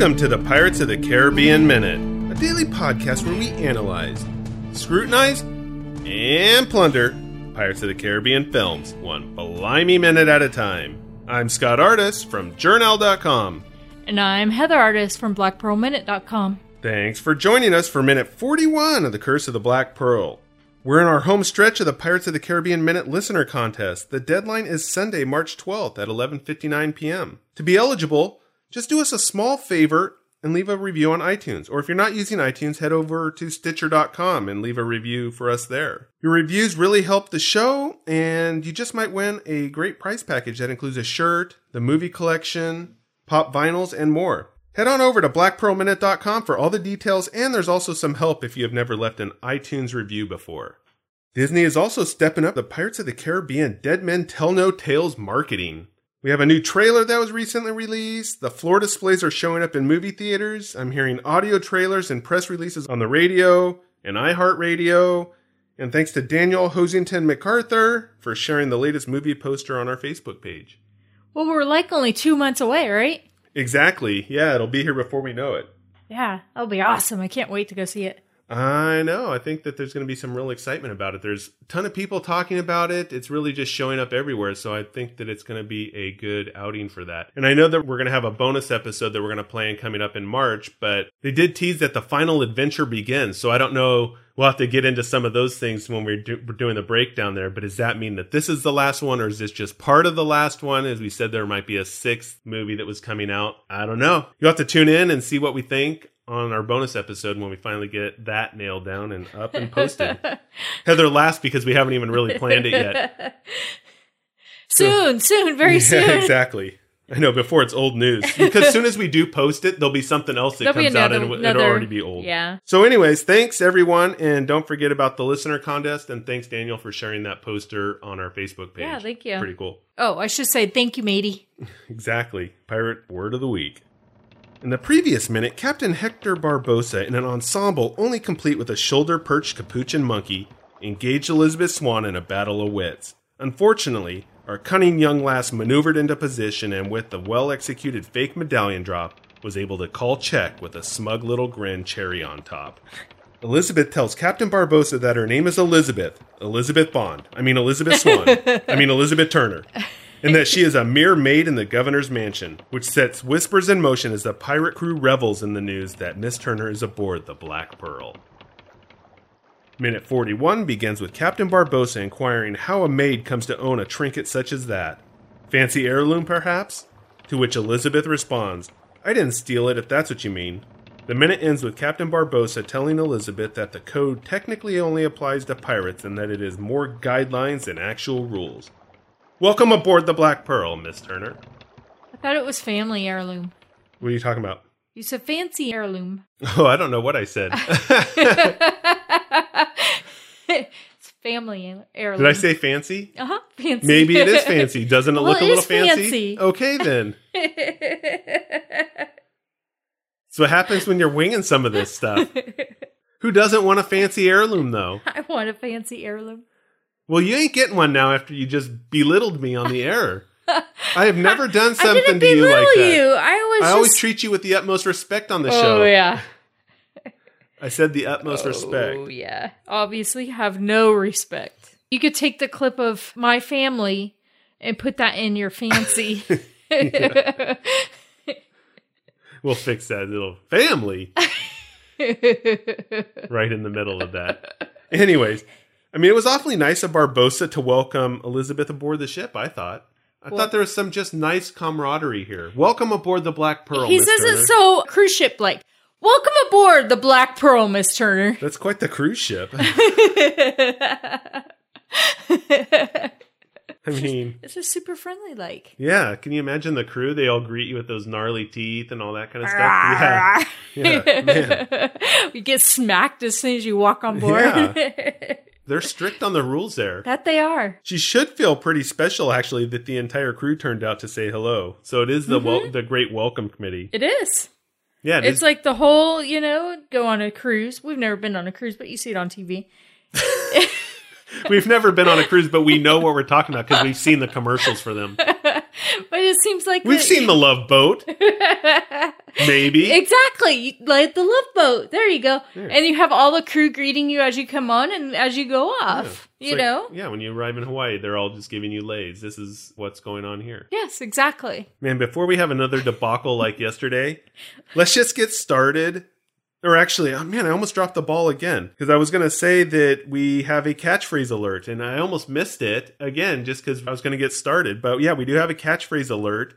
Welcome to the Pirates of the Caribbean Minute, a daily podcast where we analyze, scrutinize, and plunder Pirates of the Caribbean films, one blimey minute at a time. I'm Scott Artis from Journal.com. And I'm Heather Artis from BlackPearlMinute.com. Thanks for joining us for minute 41 of The Curse of the Black Pearl. We're in our home stretch of the Pirates of the Caribbean Minute listener contest. The deadline is Sunday, March 12th at 11:59 p.m. To be eligible, just do us a small favor and leave a review on iTunes. Or if you're not using iTunes, head over to Stitcher.com and leave a review for us there. Your reviews really help the show, and you just might win a great prize package that includes a shirt, the movie collection, pop vinyls, and more. Head on over to blackpearlminute.com for all the details, and there's also some help if you have never left an iTunes review before. Disney is also stepping up the Pirates of the Caribbean Dead Men Tell No Tales marketing. We have a new trailer that was recently released. The floor displays are showing up in movie theaters. I'm hearing audio trailers and press releases on the radio and iHeartRadio. And thanks to Daniel Hosington MacArthur for sharing the latest movie poster on our Facebook page. Well, we're like only two months away, right? Exactly. Yeah, it'll be here before we know it. Yeah, that'll be awesome. I can't wait to go see it. I know. I think that there's going to be some real excitement about it. There's a ton of people talking about it. It's really just showing up everywhere. So I think that it's going to be a good outing for that. And I know that we're going to have a bonus episode that we're going to plan coming up in March, but they did tease that the final adventure begins. So I don't know. We'll have to get into some of those things when we're, do- we're doing the breakdown there. But does that mean that this is the last one or is this just part of the last one? As we said, there might be a sixth movie that was coming out. I don't know. You'll have to tune in and see what we think on our bonus episode when we finally get that nailed down and up and posted. Heather laughs because we haven't even really planned it yet. Soon, soon, very soon. Exactly. I know before it's old news because as soon as we do post it, there'll be something else that There'll comes out another- and it'll already be old. Yeah. So, anyways, thanks everyone, and don't forget about the listener contest. And thanks Daniel for sharing that poster on our Facebook page. Yeah, thank you. Pretty cool. Oh, I should say thank you, matey. Exactly. Pirate word of the week. In the previous minute, Captain Hector Barbossa, in an ensemble only complete with a shoulder perched capuchin monkey, engaged Elizabeth Swann in a battle of wits. Unfortunately, our cunning young lass maneuvered into position and, with the well executed fake medallion drop, was able to call check with a smug little grin cherry on top. Elizabeth tells Captain Barbossa that her name is Elizabeth, Elizabeth Bond. I mean Elizabeth Swann. I mean Elizabeth Turner. And that she is a mere maid in the governor's mansion, which sets whispers in motion as the pirate crew revels in the news that Miss Turner is aboard the Black Pearl. Minute 41 begins with Captain Barbossa inquiring how a maid comes to own a trinket such as that. Fancy heirloom, perhaps? To which Elizabeth responds, I didn't steal it if that's what you mean. The minute ends with Captain Barbossa telling Elizabeth that the code technically only applies to pirates and that it is more guidelines than actual rules. Welcome aboard the Black Pearl, Miss Turner. I thought it was family heirloom. What are you talking about? You said fancy heirloom. Oh, I don't know what I said. it's family heirloom. Did I say fancy? Uh huh. Fancy. Maybe it is fancy. Doesn't it Well, look a it little is fancy? fancy. Okay, then. So what happens when you're winging some of this stuff? Who doesn't want a fancy heirloom, though? I want a fancy heirloom. Well, you ain't getting one now after you just belittled me on the air. I have never done something to you like that. you. I was I just. always treat you with the utmost respect on the oh show. Oh yeah. I said the utmost oh, respect. Oh yeah. Obviously, have no respect. You could take the clip of my family and put that in your fancy. We'll fix that little family right in the middle of that. Anyways, I mean, it was awfully nice of Barbossa to welcome Elizabeth aboard the ship. I thought. I Well- thought there was some just nice camaraderie here. Welcome aboard the Black Pearl. he Miss says Turner. it so cruise ship like. Welcome aboard the Black Pearl, Miss Turner. That's quite the cruise ship. I mean, It's just super friendly, like. yeah. Can you imagine the crew? They all greet you with those gnarly teeth and all that kind of stuff. Yeah, yeah, man. you get smacked as soon as you walk on board. They're strict on the rules there. that they are. She should feel pretty special, actually, that the entire crew turned out to say hello. So it is the wel- mm-hmm. the Great Welcome Committee. It is. Yeah, it It's is- like the whole, you know, go on a cruise. We've never been on a cruise, but you see it on TV. we've never been on a cruise, but we know what we're talking about because we've seen the commercials for them. But it seems like We've the- seen the Love Boat, maybe. Exactly. Like the love boat. There you go. And you have all the crew greeting you as you come on and as you go off. It's You like- know? Yeah, when you arrive in Hawaii, they're all just giving you leis. This is what's going on here. Yes, exactly. Man, before we have another debacle like yesterday, let's just get started. Or actually, oh man, I almost dropped the ball again because I was going to say that we have a catchphrase alert and I almost missed it again just because I was going to get started. But yeah, we do have a catchphrase alert.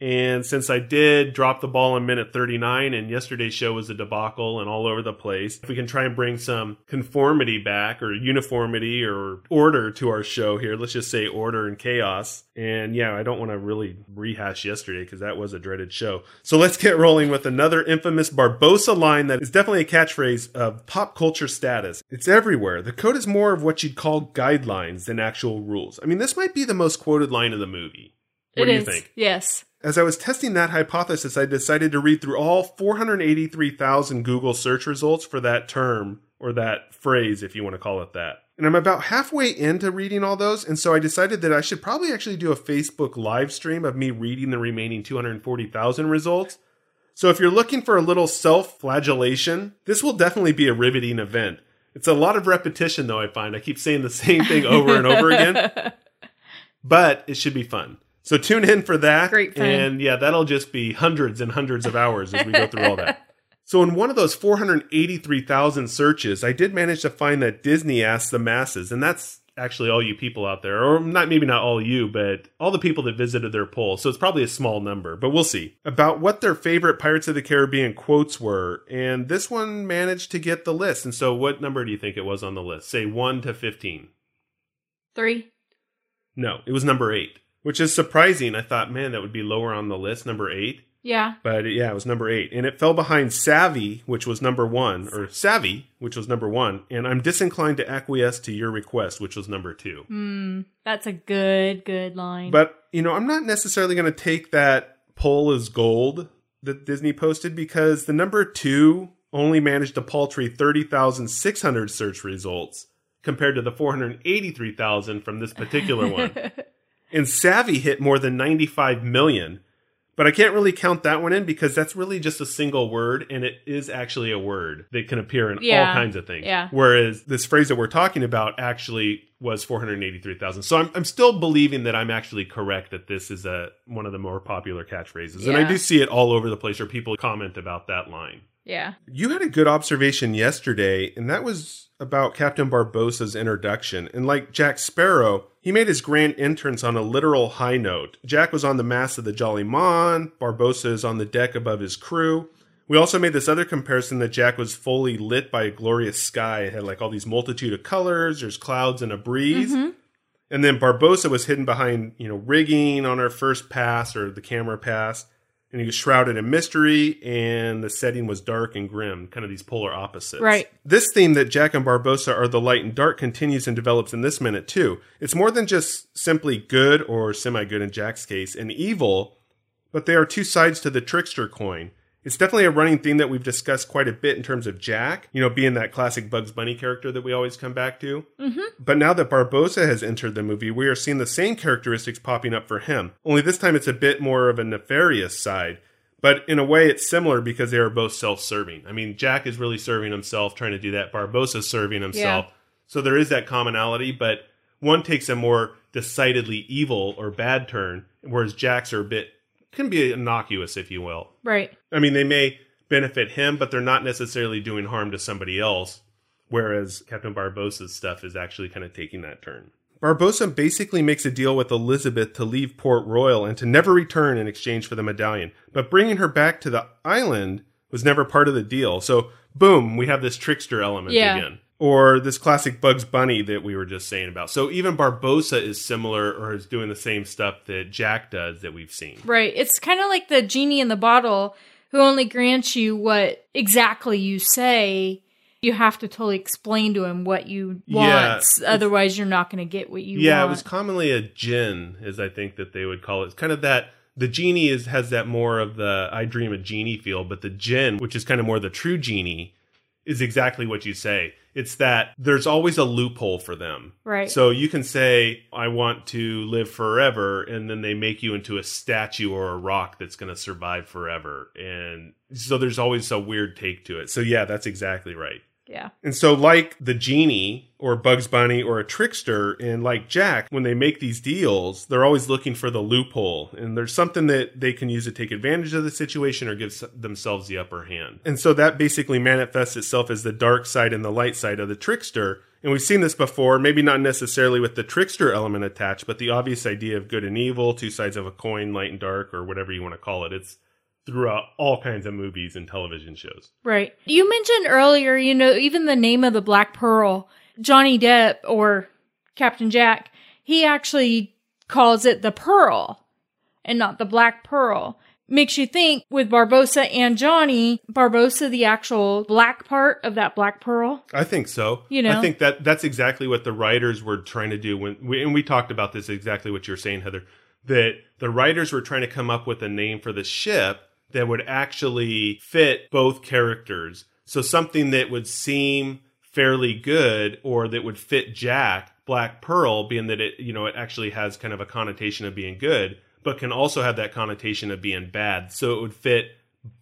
And since I did drop the ball in minute 39 and yesterday's show was a debacle and all over the place, if we can try and bring some conformity back or uniformity or order to our show here, let's just say order and chaos. And yeah, I don't want to really rehash yesterday because that was a dreaded show. So let's get rolling with another infamous Barbossa line that is definitely a catchphrase of pop culture status. It's everywhere. The code is more of what you'd call guidelines than actual rules. I mean, this might be the most quoted line of the movie. What It do you is. think? Yes. As I was testing that hypothesis, I decided to read through all 483,000 Google search results for that term or that phrase, if you want to call it that. And I'm about halfway into reading all those, and so I decided that I should probably actually do a Facebook live stream of me reading the remaining 240,000 results. So if you're looking for a little self flagellation, this will definitely be a riveting event. It's a lot of repetition, though, I find. I keep saying the same thing over and over again, but it should be fun. So tune in for that. Great fun. And yeah, that'll just be hundreds and hundreds of hours as we go through all that. So in one of those 483,000 searches, I did manage to find that Disney asked the masses, and that's actually all you people out there, or not maybe not all you, but all the people that visited their poll. So it's probably a small number, but we'll see. About what their favorite Pirates of the Caribbean quotes were, and this one managed to get the list. And so what number do you think it was on the list? Say 1 to 15. Three. No, it was number 8, which is surprising. I thought, man, that would be lower on the list, number 8. Yeah. But yeah, it was number eight. And it fell behind Savvy, which was number one, or Savvy, which was number one. And I'm disinclined to acquiesce to your request, which was number two. Mm, that's a good, good line. But, you know, I'm not necessarily going to take that poll as gold that Disney posted because the number two only managed a paltry 30,600 search results compared to the 483,000 from this particular one. and Savvy hit more than 95 million. But I can't really count that one in because that's really just a single word and it is actually a word that can appear in all kinds of things. Yeah. Whereas this phrase that we're talking about actually was 483,000. So I'm, I'm still believing that I'm actually correct that this is a one of the more popular catchphrases. And I do see it all over the place where people comment about that line. Yeah. You had a good observation yesterday, and that was about Captain Barbossa's introduction. And like Jack Sparrow, he made his grand entrance on a literal high note. Jack was on the mast of the Jolly Mon, Barbossa is on the deck above his crew. We also made this other comparison that Jack was fully lit by a glorious sky. It had like all these multitude of colors, there's clouds and a breeze. Mm-hmm. And then Barbossa was hidden behind, you know, rigging on our first pass or the camera pass. And he was shrouded in mystery, and the setting was dark and grim, kind of these polar opposites. Right. This theme that Jack and Barbossa are the light and dark continues and develops in this minute, too. It's more than just simply good, or semi good in Jack's case, and evil, but they are two sides to the trickster coin. It's definitely a running theme that we've discussed quite a bit in terms of Jack, you know, being that classic Bugs Bunny character that we always come back to. Mm-hmm. But now that Barbossa has entered the movie, we are seeing the same characteristics popping up for him. Only this time it's a bit more of a nefarious side. But in a way, it's similar because they are both self serving. I mean, Jack is really serving himself, trying to do that. Barbossa's serving himself. Yeah. So there is that commonality, but one takes a more decidedly evil or bad turn, whereas Jack's are a bit, can be innocuous, if you will. Right. I mean, they may benefit him, but they're not necessarily doing harm to somebody else. Whereas Captain Barbossa's stuff is actually kind of taking that turn. Barbossa basically makes a deal with Elizabeth to leave Port Royal and to never return in exchange for the medallion. But bringing her back to the island was never part of the deal. So, boom, we have this trickster element Yeah. again. or this classic Bugs Bunny that we were just saying about. So even Barbossa is similar or is doing the same stuff that Jack does that we've seen. Right. It's kind of like the genie in the bottle who only grants you what exactly you say. You have to totally explain to him what you want. Yeah, Otherwise, you're not going to get what you yeah, want. Yeah, it was commonly a jinn, as I think that they would call it. It's kind of that the genie is has that more of the I Dream of Jeannie feel, but the jinn, which is kind of more the true genie, is exactly what you say. It's that there's always a loophole for them. Right. So you can say, I want to live forever, and then they make you into a statue or a rock that's going to survive forever. And so there's always a weird take to it. So, yeah, that's exactly right. Yeah. And so, like the genie or Bugs Bunny or a trickster, and like Jack, when they make these deals, they're always looking for the loophole. And there's something that they can use to take advantage of the situation or give themselves the upper hand. And so that basically manifests itself as the dark side and the light side of the trickster. And we've seen this before, maybe not necessarily with the trickster element attached, but the obvious idea of good and evil, two sides of a coin, light and dark, or whatever you want to call it. It's throughout all kinds of movies and television shows. Right. You mentioned earlier, you know, even the name of the Black Pearl, Johnny Depp or Captain Jack, he actually calls it the Pearl and not the Black Pearl. Makes you think with Barbossa and Johnny, Barbossa the actual black part of that Black Pearl. I think so. You know? I think that that's exactly what the writers were trying to do when we, and we talked about this exactly what you're saying, Heather. That the writers were trying to come up with a name for the ship that would actually fit both characters. So something that would seem fairly good or that would fit Jack, Black Pearl, being that it, you know, it actually has kind of a connotation of being good, but can also have that connotation of being bad. So it would fit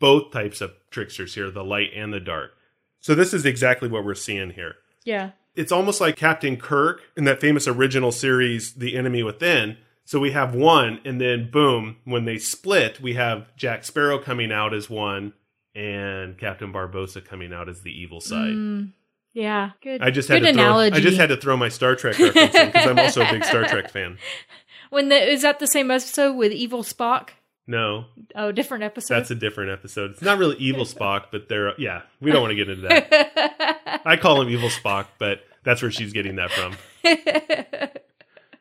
both types of tricksters here, the light and the dark. So this is exactly what we're seeing here. Yeah. It's almost like Captain Kirk in that famous original series, The Enemy Within. So we have one, and then boom, when they split, we have Jack Sparrow coming out as one and Captain Barbossa coming out as the evil side. Mm, yeah. Good. I just had to throw, analogy. I just had to throw my Star Trek reference in because I'm also a big Star Trek fan. when the is that the same episode with Evil Spock? No, Oh, different episode. that's a different episode. It's not really evil Spock, but they're yeah. We don't want to get into that. I call him evil Spock, but that's where she's getting that from.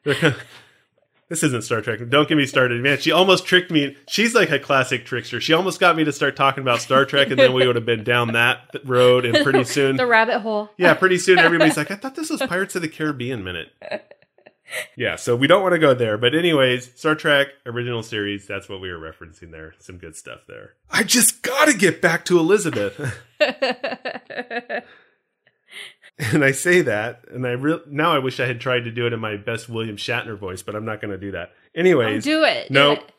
this isn't Star Trek. Don't get me started, man. She almost tricked me. She's like a classic trickster. She almost got me to start talking about Star Trek, and then we would have been down that road. And pretty soon, the rabbit hole. yeah, pretty soon everybody's like, I thought this was Pirates of the Caribbean minute. Yeah, so we don't want to go there. But anyways, Star Trek original series, that's what we were referencing there. Some good stuff there. I just got to get back to Elizabeth. and I say that, and I re- now I wish I had tried to do it in my best William Shatner voice, but I'm not going to do that. Oh, Anyways, do it. do it.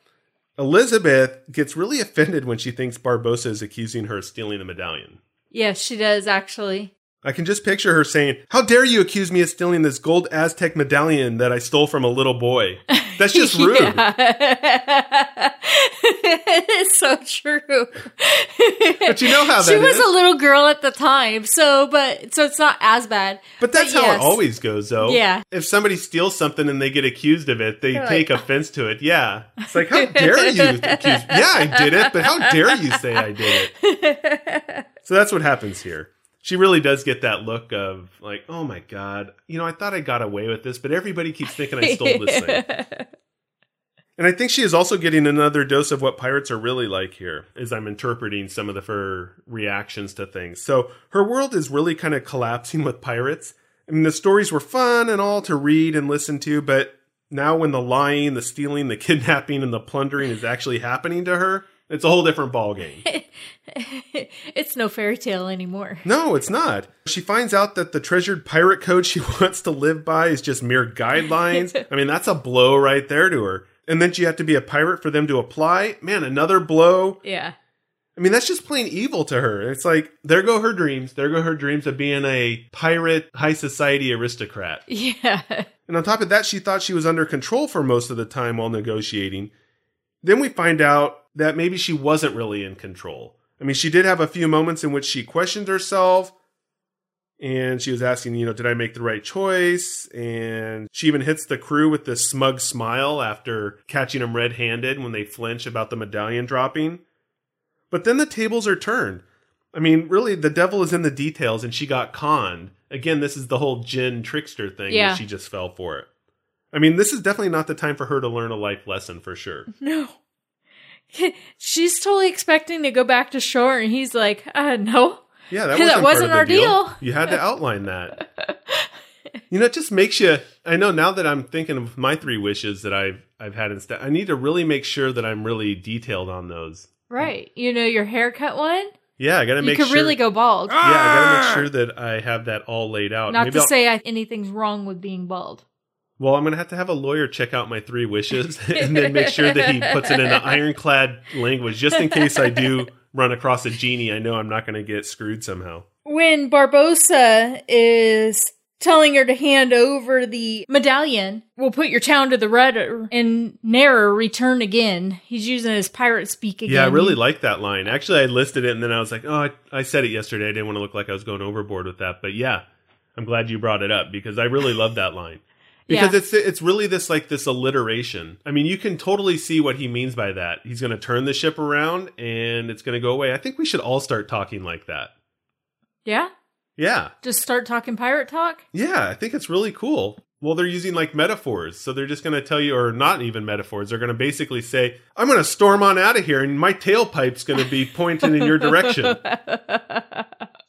Elizabeth gets really offended when she thinks Barbossa is accusing her of stealing the medallion. Yes, she does actually. I can just picture her saying, How dare you accuse me of stealing this gold Aztec medallion that I stole from a little boy? That's just rude. It's so true. But you know how she was is. a little girl at the time, so but so it's not as bad. But that's how yes. it always goes, though. Yeah. If somebody steals something and they get accused of it, they They're take like, offense to it. Yeah. It's like, How dare you accuse Yeah, I did it, but how dare you say I did it? So that's what happens here. She really does get that look of like, oh my god, you know, I thought I got away with this, but everybody keeps thinking I stole this thing. And I think she is also getting another dose of what pirates are really like here, as I'm interpreting some of the her reactions to things. So her world is really kind of collapsing with pirates. I mean, the stories were fun and all to read and listen to, but now when the lying, the stealing, the kidnapping, and the plundering is actually happening to her, it's a whole different ballgame. it's no fairy tale anymore. No, it's not. She finds out that the treasured pirate code she wants to live by is just mere guidelines. I mean, that's a blow right there to her. And then she had to be a pirate for them to apply. Man, another blow. Yeah. I mean, that's just plain evil to her. It's like, there go her dreams. There go her dreams of being a pirate, high society aristocrat. Yeah. And on top of that, she thought she was under control for most of the time while negotiating. Then we find out that maybe she wasn't really in control. I mean, she did have a few moments in which she questioned herself and she was asking, you know, did I make the right choice? And she even hits the crew with this smug smile after catching them red handed when they flinch about the medallion dropping. But then the tables are turned. I mean, really, the devil is in the details, and she got conned again, this is the whole jinn trickster thing Yeah. she just fell for it. I mean, this is definitely not the time for her to learn a life lesson for sure. No. She's totally expecting to go back to shore, and he's like, uh, no. Yeah, that That wasn't, wasn't our deal. deal. You had to outline that. you know, it just makes you. I know now that I'm thinking of my three wishes that I've I've had instead. I need to really make sure that I'm really detailed on those. Right. You know, your haircut one? Yeah, I got to make. Sure you could sure. really go bald. yeah, I got to make sure that I have that all laid out. Not Maybe to I'll- say I, anything's wrong with being bald. Well, I'm going to have to have a lawyer check out my three wishes and then make sure that he puts it in an ironclad language just in case I do run across a genie. I know I'm not going to get screwed somehow. When Barbossa is telling her to hand over the medallion, we'll put your town to the rudder, and Nara return again. He's using his pirate speak again. Yeah, I really like that line. Actually, I listed it and then I was like, oh, I, I said it yesterday. I didn't want to look like I was going overboard with that. But yeah, I'm glad you brought it up because I really love that line. Because Yeah. it's it's really this like this alliteration. I mean, you can totally see what he means by that. He's going to turn the ship around and it's going to go away. I think we should all start talking like that. Yeah? Yeah. Just start talking pirate talk? Yeah, I think it's really cool. Well, they're using like metaphors. So they're just going to tell you, or not even metaphors. They're going to basically say, I'm going to storm on out of here and my tailpipe's going to be pointing in your direction.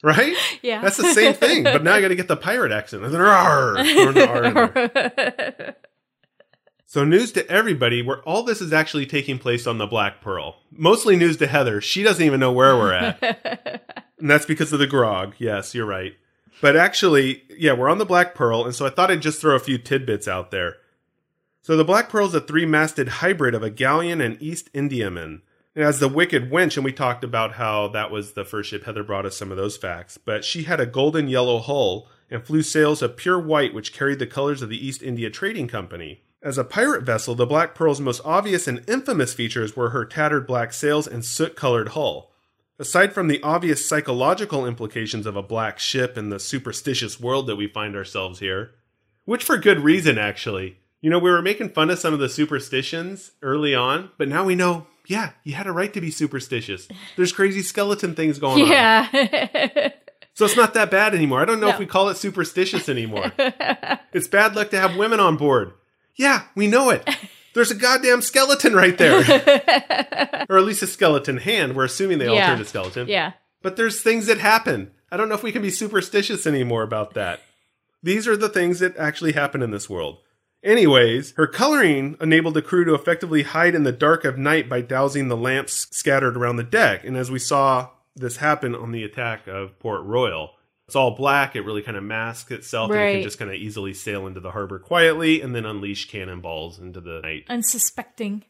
Right? Yeah. That's the same thing. But now I got to get the pirate accent. And then, "Arr," throwing the R in there. So news to everybody where all this is actually taking place on the Black Pearl. Mostly news to Heather. She doesn't even know where we're at. and that's because of the grog. Yes, you're right. But actually, yeah, we're on the Black Pearl, and so I thought I'd just throw a few tidbits out there. So the Black Pearl is a three-masted hybrid of a galleon and East Indiaman. Has the Wicked Wench, and we talked about how that was the first ship. Heather brought us some of those facts. But she had a golden yellow hull and flew sails of pure white, which carried the colors of the East India Trading Company. As a pirate vessel, the Black Pearl's most obvious and infamous features were her tattered black sails and soot colored hull. Aside from the obvious psychological implications of a black ship and the superstitious world that we find ourselves here, which for good reason, actually. You know, we were making fun of some of the superstitions early on, but now we know, yeah, you had a right to be superstitious. There's crazy skeleton things going on. yeah. So it's not that bad anymore. I don't know if we call it superstitious anymore. it's bad luck to have women on board. Yeah, we know it. There's a goddamn skeleton right there. or at least a skeleton hand. We're assuming they all Yeah. turned to skeleton. yeah. But there's things that happen. I don't know if we can be superstitious anymore about that. These are the things that actually happen in this world. Anyways, her coloring enabled the crew to effectively hide in the dark of night by dousing the lamps scattered around the deck. And as we saw this happen on the attack of Port Royal, it's all black. It really kind of masks itself right. and it Right. can just kind of easily sail into the harbor quietly and then unleash cannonballs into the night. Unsuspecting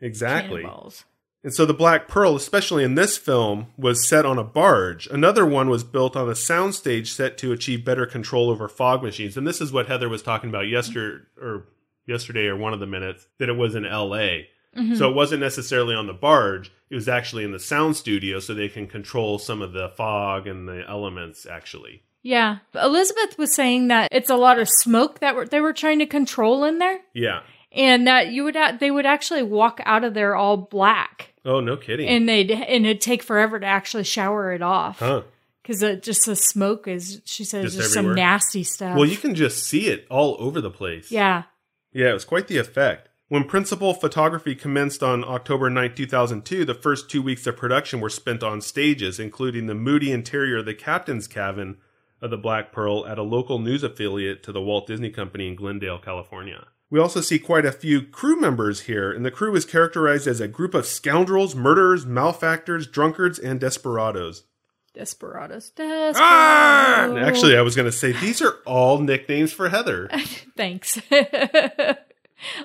Exactly. cannonballs. And so the Black Pearl, especially in this film, was set on a barge. Another one was built on a soundstage set to achieve better control over fog machines. And this is what Heather was talking about yesterday or yesterday or one of the minutes that it was in LA. Mm-hmm. So it wasn't necessarily on the barge, it was actually in the sound studio so they can control some of the fog and the elements actually. Yeah. Elizabeth was saying that it's a lot of smoke that were, they were trying to control in there. Yeah. And that you would, they would actually walk out of there all black. Oh, no kidding. And they'd, and it'd take forever to actually shower it off. huh. Cause it, just the smoke is, she says, Just just, some nasty stuff. Well, you can just see it all over the place. yeah. Yeah, it was quite the effect. When principal photography commenced on October 9, 2002, the first two weeks of production were spent on stages, including the moody interior of the captain's cabin of the Black Pearl at a local news affiliate to the Walt Disney Company in Glendale, California. We also see quite a few crew members here, and the crew is characterized as a group of scoundrels, murderers, malefactors, drunkards, and desperados. Desperados. Ah! Desperados. And actually, I was going to say these are all nicknames for Heather. Thanks. At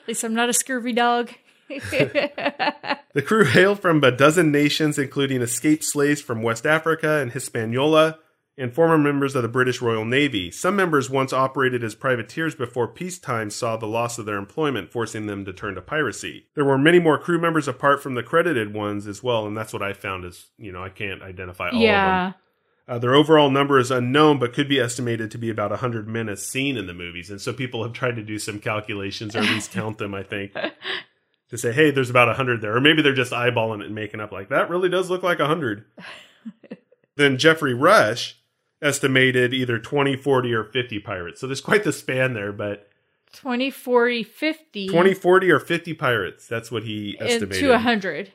least I'm not a scurvy dog. The crew hailed from a dozen nations, including escaped slaves from West Africa and Hispaniola, and former members of the British Royal Navy. Some members once operated as privateers before peacetime saw the loss of their employment, forcing them to turn to piracy. There were many more crew members apart from the credited ones as well, and that's what I found is, you know, I can't identify all of them. yeah. Uh, their overall number is unknown, but could be estimated to be about 100 men as seen in the movies. And so people have tried to do some calculations or at least count them, I think, to say, hey, there's about 100 there. Or maybe they're just eyeballing it and making up like, that really does look like 100. then Geoffrey Rush estimated either 20, 40, or 50 pirates. So there's quite the span there, but 20, 40, 50. 20, 40, or 50 pirates. That's what he estimated. to 100.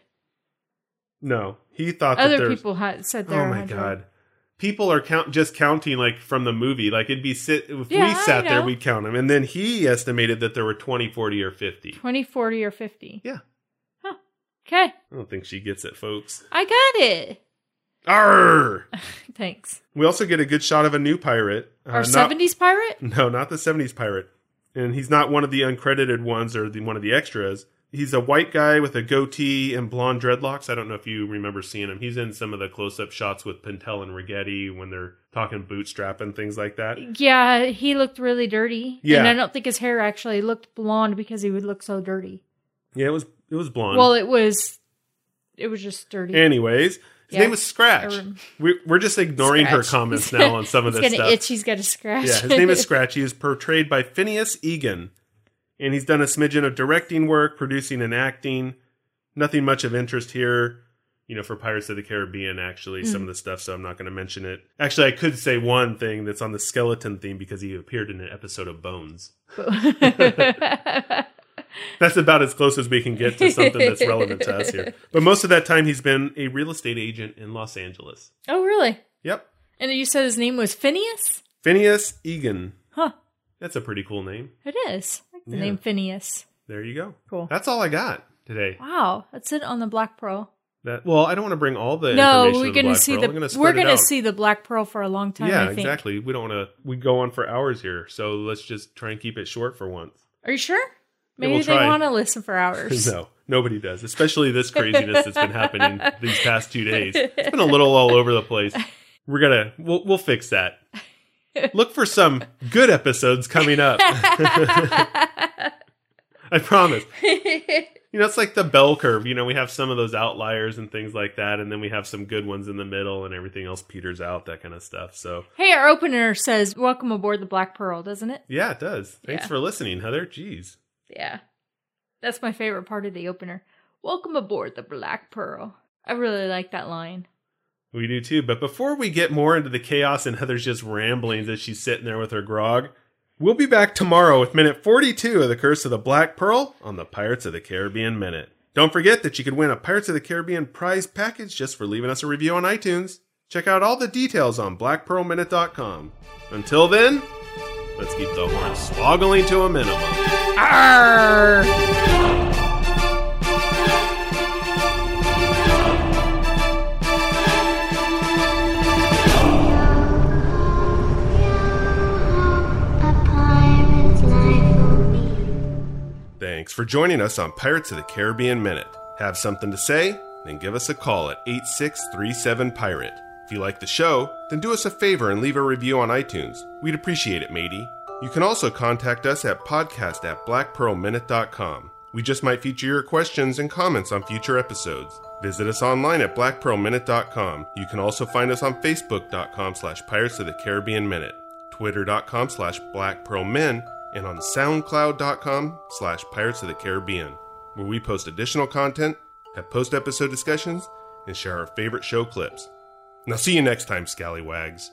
No, he thought that Other there's. people had said there oh my 100. god. People are count just counting like from the movie. Like it'd be sit if Yeah, we sat there, we'd count them. And then he estimated that there were 20, 40, or 50. 20, 40, or 50. Yeah. Okay. I don't think she gets it, folks. I got it. Arr! Thanks. We also get a good shot of a new pirate. Uh, Our not- 70s pirate? No, not the 70s pirate. And he's not one of the uncredited ones or the one of the extras. He's a white guy with a goatee and blonde dreadlocks. I don't know if you remember seeing him. He's in some of the close-up shots with Pintel and Ragetti when they're talking bootstrap and things like that. Yeah, he looked really dirty. Yeah. And I don't think his hair actually looked blonde because he would look so dirty. Yeah, it was it was blonde. Well, it was it was just dirty. Anyways, his Yeah. name was Scratch. We're, we're just ignoring her comments now on some of this stuff. itch, he's got a scratch. Yeah, his name is Scratch. He is portrayed by Finneus Egan. And he's done a smidgen of directing work, producing and acting. Nothing much of interest here, you know, for Pirates of the Caribbean, actually, some mm. of the stuff, so I'm not going to mention it. Actually, I could say one thing that's on the skeleton theme because he appeared in an episode of Bones. That's about as close as we can get to something that's relevant to us here. But most of that time, he's been a real estate agent in Los Angeles. oh, really? Yep. And you said his name was Finneus? Finneus Egan. Huh. That's a pretty cool name. It is. I like the Yeah. name Finneus. There you go. Cool. That's all I got today. Wow, that's it on the Black Pearl. That well, I don't want to bring all the No, we're gonna see Pearl. the We're we're gonna see the Black Pearl for a long time. Yeah, I think. exactly. We don't want to. We go on for hours here, so let's just try and keep it short for once. Are you sure? Maybe we'll they want to listen for hours. No, nobody does. Especially this craziness that's been happening these past two days. It's been a little all over the place. We're gonna we'll we'll fix that. Look for some good episodes coming up. I promise. You know, it's like the bell curve. You know, we have some of those outliers and things like that, and then we have some good ones in the middle, and everything else peters out, that kind of stuff. So, Hey, our opener says, "Welcome aboard the Black Pearl," doesn't it? yeah, it does. Thanks Yeah. for listening, Heather. Jeez. Yeah, that's my favorite part of the opener. Welcome aboard the Black Pearl. I really like that line. We do too. But before we get more into the chaos and Heather's just ramblings as she's sitting there with her grog, we'll be back tomorrow with minute 42 of The Curse of the Black Pearl on the Pirates of the Caribbean Minute. Don't forget that you could win a Pirates of the Caribbean prize package just for leaving us a review on iTunes. Check out all the details on blackpearlminute.com. Until then, let's keep the horn swoggling to a minimum. Arr! Thanks for joining us on Pirates of the Caribbean Minute. Have something to say? Then give us a call at 8637 Pirate. If you like the show, then do us a favor and leave a review on iTunes. We'd appreciate it, matey. You can also contact us at podcast at blackpearlminute.com. We just might feature your questions and comments on future episodes. Visit us online at blackpearlminute.com. You can also find us on facebook.com slash pirates of the Caribbean Minute, twitter.com slash blackpearlmin, and on soundcloud.com slash pirates of the Caribbean, where we post additional content, have post-episode discussions, and share our favorite show clips. Now see you next time, scallywags.